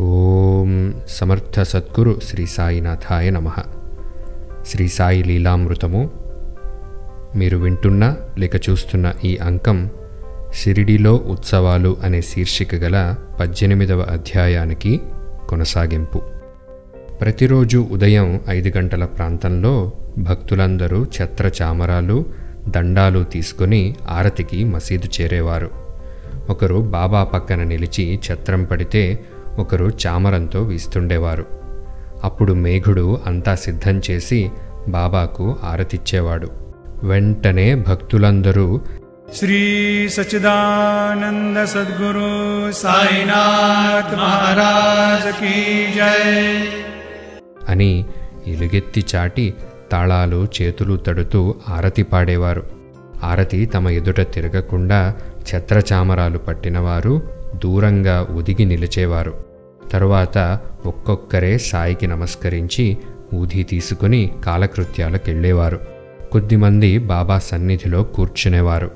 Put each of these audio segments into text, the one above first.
ఓం సమర్థ సద్గురు శ్రీ సాయినాథాయ నమ. శ్రీ సాయి లీలామృతము. మీరు వింటున్న లేక చూస్తున్న ఈ అంకం షిరిడిలో ఉత్సవాలు అనే శీర్షిక గల పద్దెనిమిదవ అధ్యాయానికి కొనసాగింపు. ప్రతిరోజు ఉదయం ఐదు గంటల ప్రాంతంలో భక్తులందరూ ఛత్ర చామరాలు దండాలు తీసుకుని ఆరతికి మసీదు చేరేవారు. ఒకరు బాబా పక్కన నిలిచి ఛత్రం పడితే ఒకరు చామరంతో వీస్తుండేవారు. అప్పుడు మేఘుడు అంతా సిద్ధం చేసి బాబాకు ఆరతిచ్చేవాడు. వెంటనే భక్తులందరూ శ్రీ సచిదానంద సద్గురు సాయినాథ్ మహారాజ్ కీ అని ఇలుగెత్తి చాటి తాళాలు చేతులు తడుతూ ఆరతి పాడేవారు. ఆరతి తమ ఎదుట తిరగకుండా ఛత్రచామరాలు పట్టినవారు దూరంగా ఒదిగి నిలిచేవారు. తరువాత ఒక్కొక్కరే సాయికి నమస్కరించి ఊది తీసుకుని కాలకృత్యాలకెళ్ళేవారు కొద్దిమంది బాబా సన్నిధిలో కూర్చునేవారు.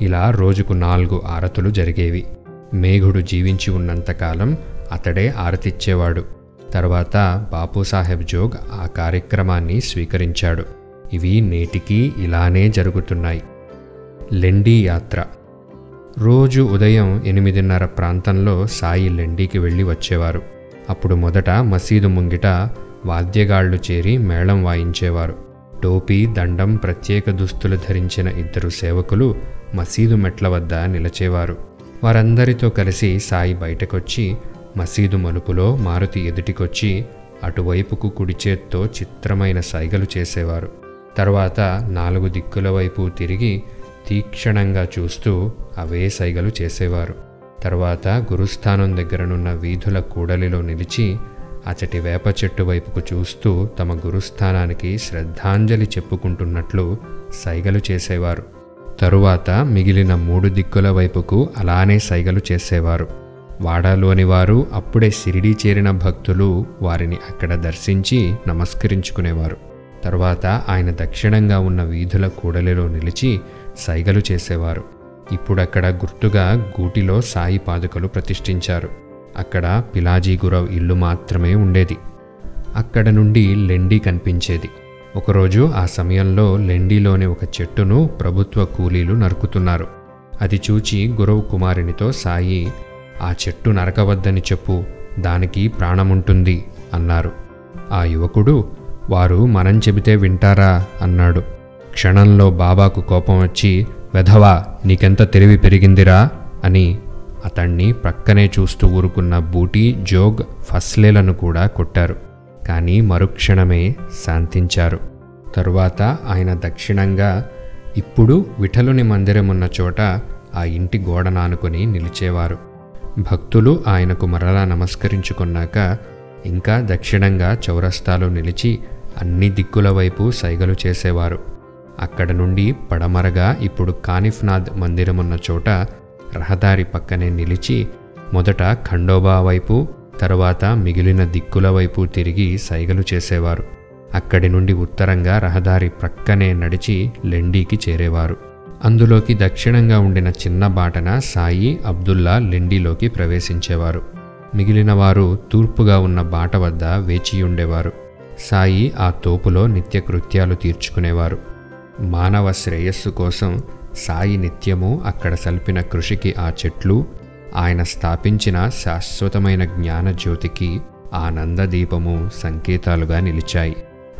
ఇలా రోజుకు నాలుగు ఆరతులు జరిగేవి. మేఘుడు జీవించి ఉన్నంతకాలం అతడే ఆరతిచ్చేవాడు. తర్వాత బాపూసాహెబ్ జోగ్ ఆ కార్యక్రమాన్ని స్వీకరించాడు. ఇవి నేటికీ ఇలానే జరుగుతున్నాయి. లెండీ యాత్ర. రోజు ఉదయం ఎనిమిదిన్నర ప్రాంతంలో సాయి లెండీకి వెళ్ళి వచ్చేవారు. అప్పుడు మొదట మసీదు ముంగిట వాద్యగాళ్ళు చేరి మేళం వాయించేవారు. టోపీ దండం ప్రత్యేక దుస్తులు ధరించిన ఇద్దరు సేవకులు మసీదు మెట్ల వద్ద నిలచేవారు. వారందరితో కలిసి సాయి బయటకొచ్చి మసీదు మలుపులో మారుతి ఎదుటికొచ్చి అటువైపుకు కుడిచేత్తో చిత్రమైన సైగలు చేసేవారు. తర్వాత నాలుగు దిక్కుల వైపు తిరిగి తీక్షణంగా చూస్తూ అవే సైగలు చేసేవారు. తర్వాత గురుస్థానం దగ్గరనున్న వీధుల కూడలిలో నిలిచి అచటి వేప చెట్టు వైపుకు చూస్తూ తమ గురుస్థానానికి శ్రద్ధాంజలి చెప్పుకుంటున్నట్లు సైగలు చేసేవారు. తరువాత మిగిలిన మూడు దిక్కుల వైపుకు అలానే సైగలు చేసేవారు. వాడాలోని వారు అప్పుడే షిరిడీ చేరిన భక్తులు వారిని అక్కడ దర్శించి నమస్కరించుకునేవారు. తరువాత ఆయన దక్షిణంగా ఉన్న వీధుల కూడలిలో నిలిచి సైగలు చేసేవారు. ఇప్పుడక్కడ గుర్తుగా గూటిలో సాయి పాదుకలు ప్రతిష్ఠించారు. అక్కడ పిలాజీ గురవ్ ఇల్లు మాత్రమే ఉండేది. అక్కడ నుండి లెండి కనిపించేది. ఒకరోజు ఆ సమయంలో లెండిలోని ఒక చెట్టును ప్రభుత్వ కూలీలు నరుకుతున్నారు. అది చూచి గురవ్ కుమారునితో సాయి ఆ చెట్టు నరకవద్దని చెప్పు. దానికి ప్రాణముంటుంది అన్నారు. ఆ యువకుడు వారు మనం చెబితే వింటారా అన్నాడు. క్షణంలో బాబాకు కోపం వచ్చి వెధవా నీకెంత తెలివి పెరిగిందిరా? అని అతణ్ణి ప్రక్కనే చూస్తూ ఊరుకున్న బూటీ జోగ్ ఫస్లేలను కూడా కొట్టారు. కానీ మరుక్షణమే శాంతించారు. తరువాత ఆయన దక్షిణంగా ఇప్పుడు విఠలుని మందిరమున్న చోట ఆ ఇంటి గోడ నానుకొని నిలిచేవారు. భక్తులు ఆయనకు మరలా నమస్కరించుకున్నాక ఇంకా దక్షిణంగా చౌరస్తాలో నిలిచి అన్ని దిక్కుల వైపు సైగలు చేసేవారు. అక్కడ నుండి పడమరగా ఇప్పుడు కానిఫ్నాథ్ మందిరమున్న చోట రహదారి పక్కనే నిలిచి మొదట ఖండోబా వైపు తరువాత మిగిలిన దిక్కుల వైపు తిరిగి సైగలు చేసేవారు. అక్కడి నుండి ఉత్తరంగా రహదారి ప్రక్కనే నడిచి లెండీకి చేరేవారు. అందులోకి దక్షిణంగా ఉండిన చిన్న బాటన సాయి అబ్దుల్లా లెండీలోకి ప్రవేశించేవారు. మిగిలిన వారు తూర్పుగా ఉన్న బాట వద్ద వేచియుండేవారు సాయి ఆ తోపులో నిత్యకృత్యాలు తీర్చుకునేవారు. మానవ శ్రేయస్సు కోసం సాయి నిత్యము అక్కడ సల్పిన కృషికి ఆ చెట్లు ఆయన స్థాపించిన శాశ్వతమైన జ్ఞానజ్యోతికి ఆనందదీపము సంకేతాలుగా నిలిచాయి.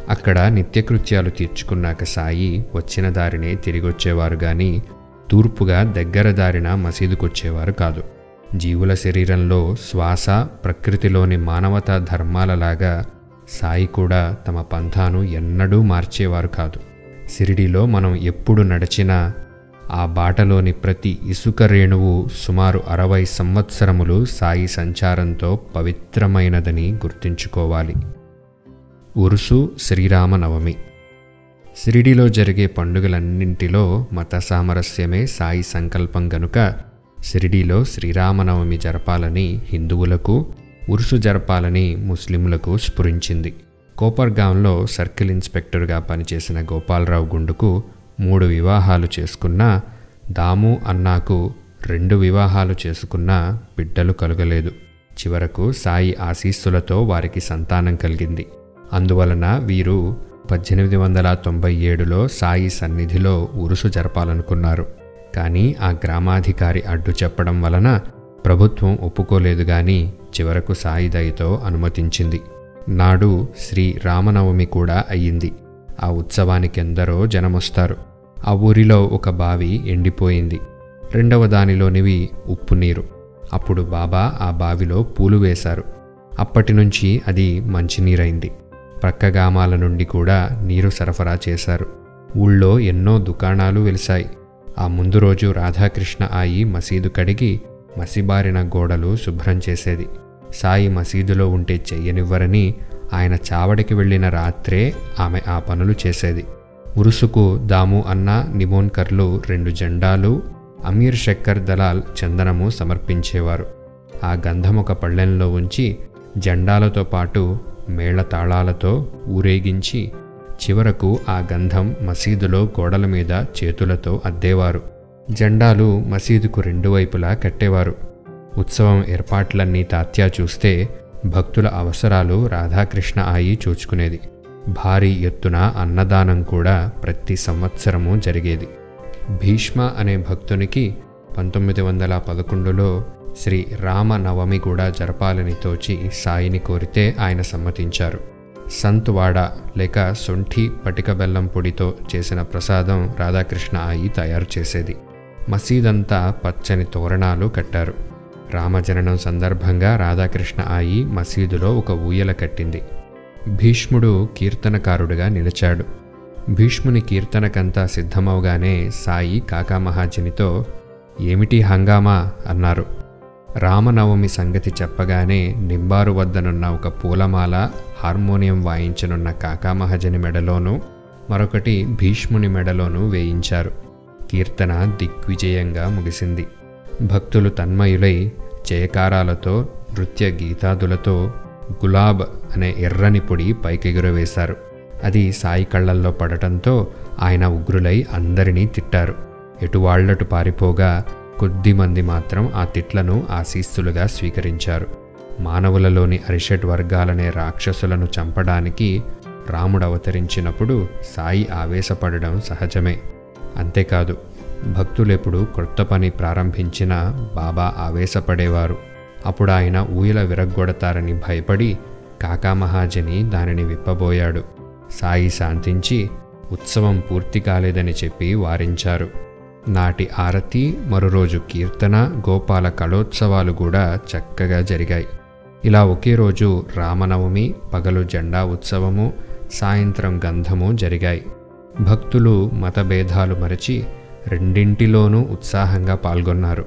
అక్కడ నిత్యకృత్యాలు తీర్చుకున్నాక సాయి వచ్చిన దారినే తిరిగొచ్చేవారు గాని తూర్పుగా దగ్గర దారిన మసీదుకొచ్చేవారు కాదు. జీవుల శరీరంలో శ్వాస ప్రకృతిలోని మానవతా ధర్మాలలాగా సాయి కూడా తమ పంథాను ఎన్నడూ మార్చేవారు కాదు. సిరిడిలో మనం ఎప్పుడు నడిచినా ఆ బాటలోని ప్రతి ఇసుక రేణువు సుమారు అరవై సంవత్సరములు సాయి సంచారంతో పవిత్రమైనదని గుర్తుంచుకోవాలి. ఉరుసు శ్రీరామనవమి. సిరిడిలో జరిగే పండుగలన్నింటిలో మత సామరస్యమే సాయి సంకల్పం గనుక షిరిడీలో శ్రీరామనవమి జరపాలని హిందువులకు ఉరుసు జరపాలని ముస్లింలకు స్ఫురించింది. కోపర్గాంలో సర్కిల్ ఇన్స్పెక్టర్గా పనిచేసిన గోపాలరావు గుండుకు మూడు వివాహాలు చేసుకున్న దాము అన్నాకు రెండు వివాహాలు చేసుకున్న బిడ్డలు కలగలేదు. చివరకు సాయి ఆశీస్సులతో వారికి సంతానం కలిగింది. అందువలన వీరు పద్దెనిమిది వందల తొంభై ఏడులో సాయి సన్నిధిలో ఉరుసు జరపాలనుకున్నారు. కానీ ఆ గ్రామాధికారి అడ్డు చెప్పడం వలన ప్రభుత్వం ఒప్పుకోలేదు గాని చివరకు సాయి అనుమతించింది. నాడు శ్రీ రామనవమి కూడా అయ్యింది. ఆ ఉత్సవానికి ఎందరో జనమొస్తారు. ఆ ఊరిలో ఒక బావి ఎండిపోయింది. రెండవ దానిలోనివి ఉప్పు నీరు. అప్పుడు బాబా ఆ బావిలో పూలు వేశారు. అప్పటి నుంచి అది మంచినీరైంది. ప్రక్క గ్రామాల నుండి కూడా నీరు సరఫరా చేశారు. ఊళ్ళో ఎన్నో దుకాణాలు వెలిశాయి. ఆ ముందు రోజు రాధాకృష్ణ ఆయి మసీదు కడిగి మసిబారిన గోడలు శుభ్రం చేసేది. సాయి మసీదులో ఉంటే చెయ్యనివ్వరని ఆయన చావడికి వెళ్ళిన రాత్రే ఆమె ఆ పనులు చేసేది. ఉరుసుకు దాము అన్న నిమోన్కర్లు రెండు జెండాలు అమీర్ శక్కర్ దలాల్ చందనము సమర్పించేవారు. ఆ గంధం ఒక పళ్ళెంలో ఉంచి జెండాలతో పాటు మేళ తాళాలతో ఊరేగించి చివరకు ఆ గంధం మసీదులో గోడల మీద చేతులతో అద్దేవారు. జెండాలు మసీదుకు రెండు వైపులా కట్టేవారు. ఉత్సవం ఏర్పాట్లన్నీ తాత్యా చూస్తే భక్తుల అవసరాలు రాధాకృష్ణ ఆయి చూచుకునేది. భారీ ఎత్తున అన్నదానం కూడా ప్రతి సంవత్సరము జరిగేది. భీష్మ అనే భక్తునికి పంతొమ్మిది వందల పదకొండులో శ్రీ రామనవమి కూడా జరపాలని తోచి సాయిని కోరితే ఆయన సమ్మతించారు. సంత్వాడ లేక సొంఠి పటిక బెల్లం పొడితో చేసిన ప్రసాదం రాధాకృష్ణ ఆయి తయారు చేసేది. మసీదంతా పచ్చని తోరణాలు కట్టారు. రామజననం సందర్భంగా రాధాకృష్ణ ఆయి మసీదులో ఒక ఊయల కట్టింది. భీష్ముడు కీర్తనకారుడుగా నిలిచాడు. భీష్ముని కీర్తనకంతా సిద్ధమవగానే సాయి కాకామహాజనితో ఏమిటి హంగామా? అన్నారు. రామనవమి సంగతి చెప్పగానే నింబారు వద్దనున్న ఒక పూలమాల హార్మోనియం వాయించనున్న కాకామహజని మెడలోనూ మరొకటి భీష్ముని మెడలోనూ వేయించారు. కీర్తన దిగ్విజయంగా ముగిసింది. భక్తులు తన్మయులై జయకారాలతో నృత్య గీతాదులతో గులాబ్ అనే ఎర్రని పొడి పైకెగురవేశారు. అది సాయి కళ్ళల్లో పడటంతో ఆయన ఉగ్రులై అందరినీ తిట్టారు. ఎటువాళ్ళటు పారిపోగా కొద్దిమంది మాత్రం ఆ తిట్లను ఆశీస్సులుగా స్వీకరించారు. మానవులలోని అరిషట్ వర్గాలనే రాక్షసులను చంపడానికి రాముడు అవతరించినప్పుడు సాయి ఆవేశపడడం సహజమే. అంతేకాదు భక్తులెప్పుడు కొత్త పని ప్రారంభించినా బాబా ఆవేశపడేవారు. అప్పుడు ఆయన ఊయల విరగ్గొడతారని భయపడి కాకామహాజని దానిని విప్పబోయాడు. సాయి శాంతించి ఉత్సవం పూర్తి కాలేదని చెప్పి వారించారు. నాటి ఆరతి మరోరోజు కీర్తన గోపాల కళోత్సవాలు కూడా చక్కగా జరిగాయి. ఇలా ఒకే రోజు రామనవమి పగలు జెండా ఉత్సవము సాయంత్రం గంధము జరిగాయి. భక్తులు మతభేదాలు మరచి రెండింటిలోనూ ఉత్సాహంగా పాల్గొన్నారు.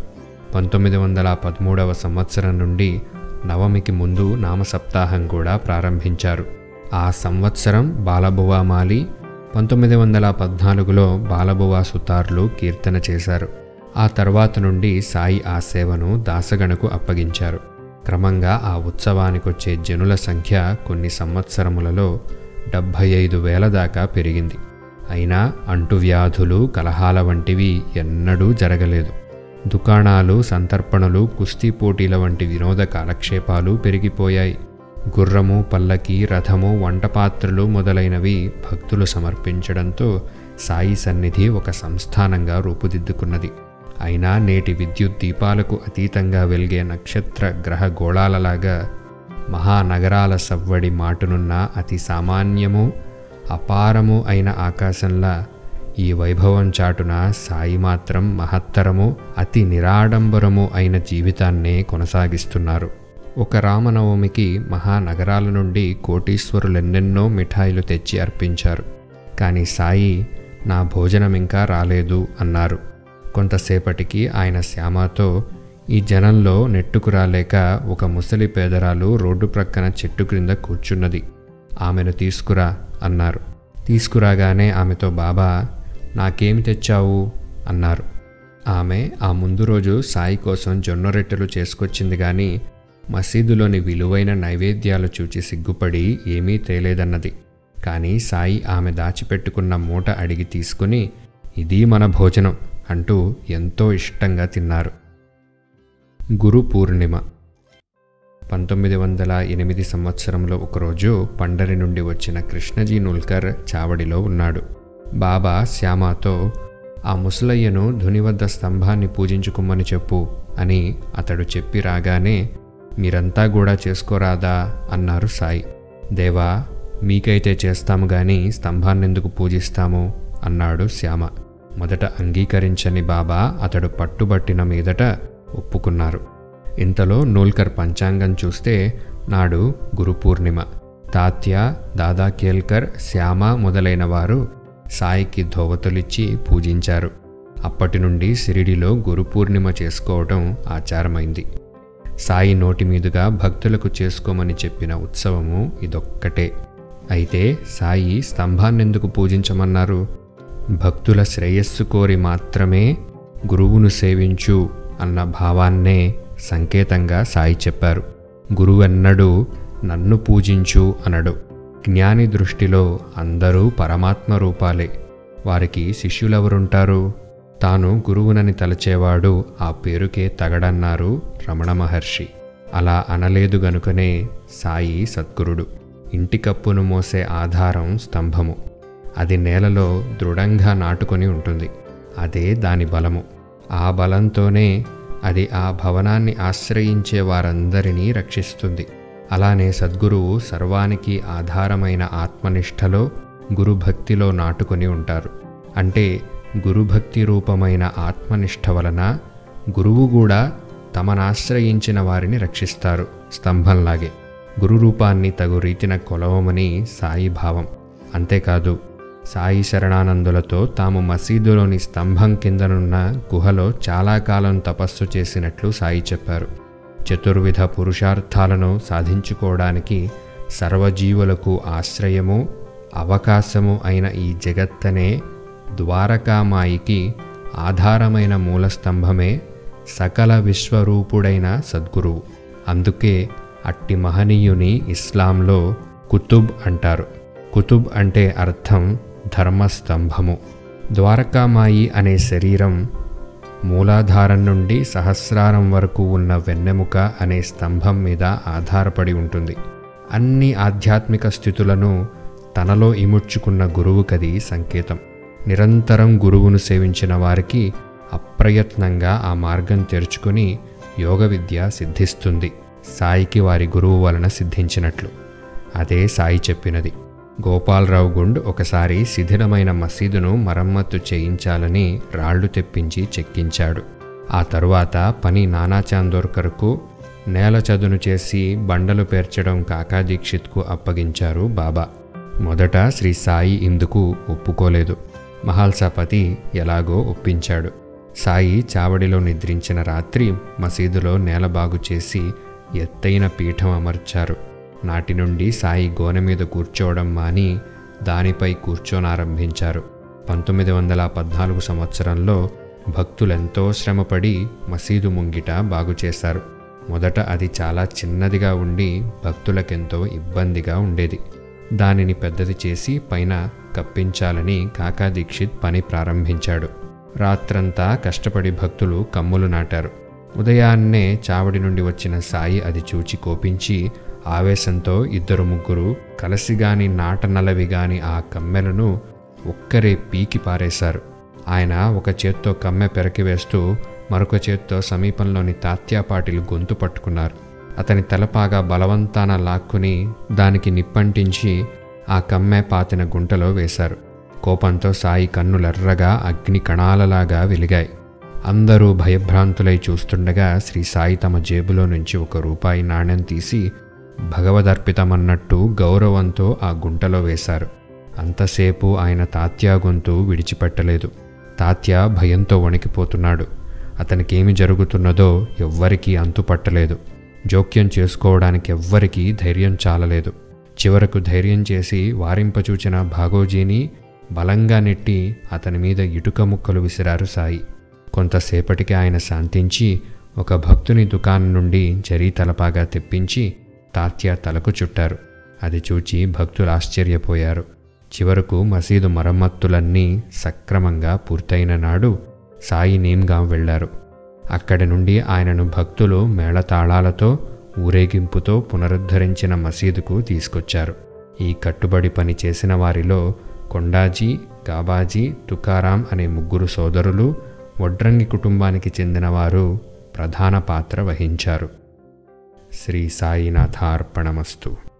పంతొమ్మిది వందల పదమూడవ సంవత్సరం నుండి నవమికి ముందు నామసప్తాహం కూడా ప్రారంభించారు. ఆ సంవత్సరం బాలభువామాలి పంతొమ్మిది వందల పద్నాలుగులో బాలబువా సుతార్లు కీర్తన చేశారు. ఆ తర్వాత నుండి సాయి ఆ సేవను దాసగణకు అప్పగించారు. క్రమంగా ఆ ఉత్సవానికొచ్చే జనుల సంఖ్య కొన్ని సంవత్సరములలో డెబ్భై ఐదు వేల దాకా పెరిగింది. అయినా అంటువ్యాధులు కలహాల వంటివి ఎన్నడూ జరగలేదు. దుకాణాలు సంతర్పణలు కుస్తీ పోటీల వంటి వినోద కాలక్షేపాలు పెరిగిపోయాయి. గుర్రము పల్లకి రథము వంటపాత్రలు మొదలైనవి భక్తులు సమర్పించడంతో సాయి సన్నిధి ఒక సంస్థానంగా రూపుదిద్దుకున్నది. అయినా నేటి విద్యుత్ దీపాలకు అతీతంగా వెలిగే నక్షత్ర గ్రహ గోళాలలాగా మహానగరాల సవ్వడి మాటునున్న అతి సామాన్యము అపారము అయిన ఆకాశంలా ఈ వైభవం చాటున సాయి మాత్రం మహత్తరము అతి నిరాడంబరము అయిన జీవితాన్నే కొనసాగిస్తున్నారు. ఒక రామనవమికి మహానగరాల నుండి కోటీశ్వరులెన్నెన్నో మిఠాయిలు తెచ్చి అర్పించారు. కానీ సాయి నా భోజనం ఇంకా రాలేదు అన్నారు. కొంతసేపటికి ఆయన శ్యామతో ఈ జనంలో నెట్టుకురాలేక ఒక ముసలి పేదరాలు రోడ్డు ప్రక్కన చెట్టు క్రింద కూర్చున్నది. ఆమెను తీసుకురా అన్నారు. తీసుకురాగానే ఆమెతో బాబా నాకేమి తెచ్చావు? అన్నారు. ఆమె ఆ ముందు రోజు సాయి కోసం జొన్న రొట్టెలు చేసుకొచ్చింది కానీ మసీదులోని విలువైన నైవేద్యాలు చూచి సిగ్గుపడి ఏమీ తేలేదన్నది. కానీ సాయి ఆమె దాచిపెట్టుకున్న మూట అడిగి తీసుకుని ఇది మన భోజనం అంటూ ఎంతో ఇష్టంగా తిన్నారు. గురు పూర్ణిమ. పంతొమ్మిది వందల ఎనిమిది సంవత్సరంలో ఒకరోజు పండరి నుండి వచ్చిన కృష్ణజీ నుల్కర్ చావడిలో ఉన్నాడు. బాబా శ్యామాతో ఆ ముసలయ్యను ధుని వద్ద స్తంభాన్ని పూజించుకోమని చెప్పు అని అతడు చెప్పి రాగానే మీరంతా కూడా చేసుకోరాదా? అన్నారు సాయి. దేవా మీకైతే చేస్తాము గాని స్తంభాన్నెందుకు పూజిస్తాము? అన్నాడు శ్యామ. మొదట అంగీకరించని బాబా అతడు పట్టుబట్టిన మీదట ఒప్పుకున్నారు. ఇంతలో నూల్కర్ పంచాంగం చూస్తే నాడు గురు పూర్ణిమ. తాత్య దాదా కేల్కర్ శ్యామ మొదలైన వారు సాయికి ధోవతులిచ్చి పూజించారు. అప్పటి నుండి సిరిడిలో గురు పూర్ణిమ ఆచారమైంది. సాయి నోటి మీదుగా భక్తులకు చేసుకోమని చెప్పిన ఉత్సవము ఇదొక్కటే. అయితే సాయి స్తంభాన్నెందుకు పూజించమన్నారు? భక్తుల శ్రేయస్సు కోరి మాత్రమే గురువును సేవించు అన్న భావాన్నే సంకేతంగా సాయి చెప్పారు. గురువెన్నడూ నన్ను పూజించు అనడు. జ్ఞాని దృష్టిలో అందరూ పరమాత్మ రూపాలే. వారికి శిష్యులెవరుంటారు? తాను గురువునని తలచేవాడు ఆ పేరుకే తగడన్నారు రమణ మహర్షి. అలా అనలేదు గనుకనే సాయి సద్గురుడు. ఇంటి కప్పును మోసే ఆధారం స్తంభము. అది నేలలో దృఢంగా నాటుకొని ఉంటుంది. అదే దాని బలము. ఆ బలంతోనే అది ఆ భవనాన్ని ఆశ్రయించే వారందరినీ రక్షిస్తుంది. అలానే సద్గురువు సర్వానికి ఆధారమైన ఆత్మనిష్టలో గురుభక్తిలో నాటుకొని ఉంటారు. అంటే గురుభక్తి రూపమైన ఆత్మనిష్ట వలన గురువు కూడా తమనాశ్రయించిన వారిని రక్షిస్తారు స్తంభంలాగే. గురు రూపాన్ని తగు రీతిన కొలవమని సాయి భావం. అంతేకాదు సాయి శరణానందులతో తాము మసీదులోని స్తంభం కిందనున్న గుహలో చాలా కాలం తపస్సు చేసినట్లు సాయి చెప్పారు. చతుర్విధ పురుషార్థాలను సాధించుకోవడానికి సర్వజీవులకు ఆశ్రయము అవకాశము అయిన ఈ జగత్తనే ద్వారకామాయికి ఆధారమైన మూలస్తంభమే సకల విశ్వరూపుడైన సద్గురువు. అందుకే అట్టి మహనీయుని ఇస్లాంలో కుతుబ్ అంటారు. కుతుబ్ అంటే అర్థం ధర్మస్తంభము. ద్వారకామాయి అనే శరీరం మూలాధారం నుండి సహస్రారం వరకు ఉన్న వెన్నెముక అనే స్తంభం మీద ఆధారపడి ఉంటుంది. అన్ని ఆధ్యాత్మిక స్థితులను తనలో ఇముడ్చుకున్న గురువుకది సంకేతం. నిరంతరం గురువును సేవించిన వారికి అప్రయత్నంగా ఆ మార్గం తెరుచుకుని యోగ విద్య సిద్ధిస్తుంది. సాయికి వారి గురువు వలన సిద్ధించినట్లు. అదే సాయి చెప్పినది. గోపాలరావు గుండ్ ఒకసారి శిథిలమైన మసీదును మరమ్మత్తు చేయించాలని రాళ్ళు తెప్పించి చెక్కించాడు. ఆ తరువాత పని నానా చాందోర్కర్కు నేల చదును చేసి బండలు పేర్చడం కాకా దీక్షిత్కు అప్పగించారు బాబా. మొదట శ్రీ సాయి ఇందుకు ఒప్పుకోలేదు. మహాల్సాపతి ఎలాగో ఒప్పించాడు. సాయి చావడిలో నిద్రించిన రాత్రి మసీదులో నేల బాగు చేసి ఎత్తైన పీఠం అమర్చారు. నాటి నుండి సాయి గోనె మీద కూర్చోవడం మాని దానిపై కూర్చోనారంభించారు. పంతొమ్మిది వందల పద్నాలుగు సంవత్సరంలో భక్తులెంతో శ్రమపడి మసీదు ముంగిట బాగు చేశారు. మొదట అది చాలా చిన్నదిగా ఉండి భక్తులకెంతో ఇబ్బందిగా ఉండేది. దానిని పెద్దది చేసి పైన కప్పించాలని కాకా దీక్షిత్ పని ప్రారంభించాడు. రాత్రంతా కష్టపడి భక్తులు కమ్ములు నాటారు. ఉదయాన్నే చావడి నుండి వచ్చిన సాయి అది చూచి కోపించి ఆవేశంతో ఇద్దరు ముగ్గురు కలసిగాని నాటనలవి గాని ఆ కమ్మెలను ఒక్కరే పీకి పారేశారు. ఆయన ఒక చేత్తో కమ్మె పెరకివేస్తూ మరొక చేత్తో సమీపంలోని తాత్యాపాటిలు గొంతు పట్టుకున్నారు. అతని తలపాగా బలవంతాన లాక్కుని దానికి నిప్పంటించి ఆ కమ్మె పాతిన గుంటలో వేశారు. కోపంతో సాయి కన్నులెర్రగా అగ్ని కణాలలాగా వెలిగాయి. అందరూ భయభ్రాంతులై చూస్తుండగా శ్రీ సాయి తమ జేబులో నుంచి ఒక రూపాయి నాణెం తీసి భగవదర్పితమన్నట్టు గౌరవంతో ఆ గుంటలో వేశారు. అంతసేపు ఆయన తాత్యా గొంతు విడిచిపెట్టలేదు. తాత్య భయంతో వణికిపోతున్నాడు. అతనికేమి జరుగుతున్నదో ఎవ్వరికీ అంతుపట్టలేదు. జోక్యం చేసుకోవడానికి ఎవ్వరికీ ధైర్యం చాలలేదు. చివరకు ధైర్యం చేసి వారింపచూచిన భాగోజీని బలంగా నెట్టి అతని మీద ఇటుక ముక్కలు విసిరారు సాయి. కొంతసేపటికి ఆయన శాంతించి ఒక భక్తుని దుకాణం నుండి జరీ తలపాగా తెప్పించి తాత్య తలకు చుట్టారు. అది చూచి భక్తులు ఆశ్చర్యపోయారు. చివరకు మసీదు మరమ్మత్తులన్నీ సక్రమంగా పూర్తయిన నాడు సాయి నీమ్గాం వెళ్ళారు అక్కడి నుండి ఆయనను భక్తులు మేళతాళాలతో ఊరేగింపుతో పునరుద్ధరించిన మసీదుకు తీసుకొచ్చారు. ఈ కట్టుబడి పని చేసిన వారిలో కొండాజీ గాబాజీ తుకారాం అనే ముగ్గురు సోదరులు వడ్రంగి కుటుంబానికి చెందినవారు ప్రధాన పాత్ర వహించారు. శ్రీ సాయినాథార్పణమస్తు.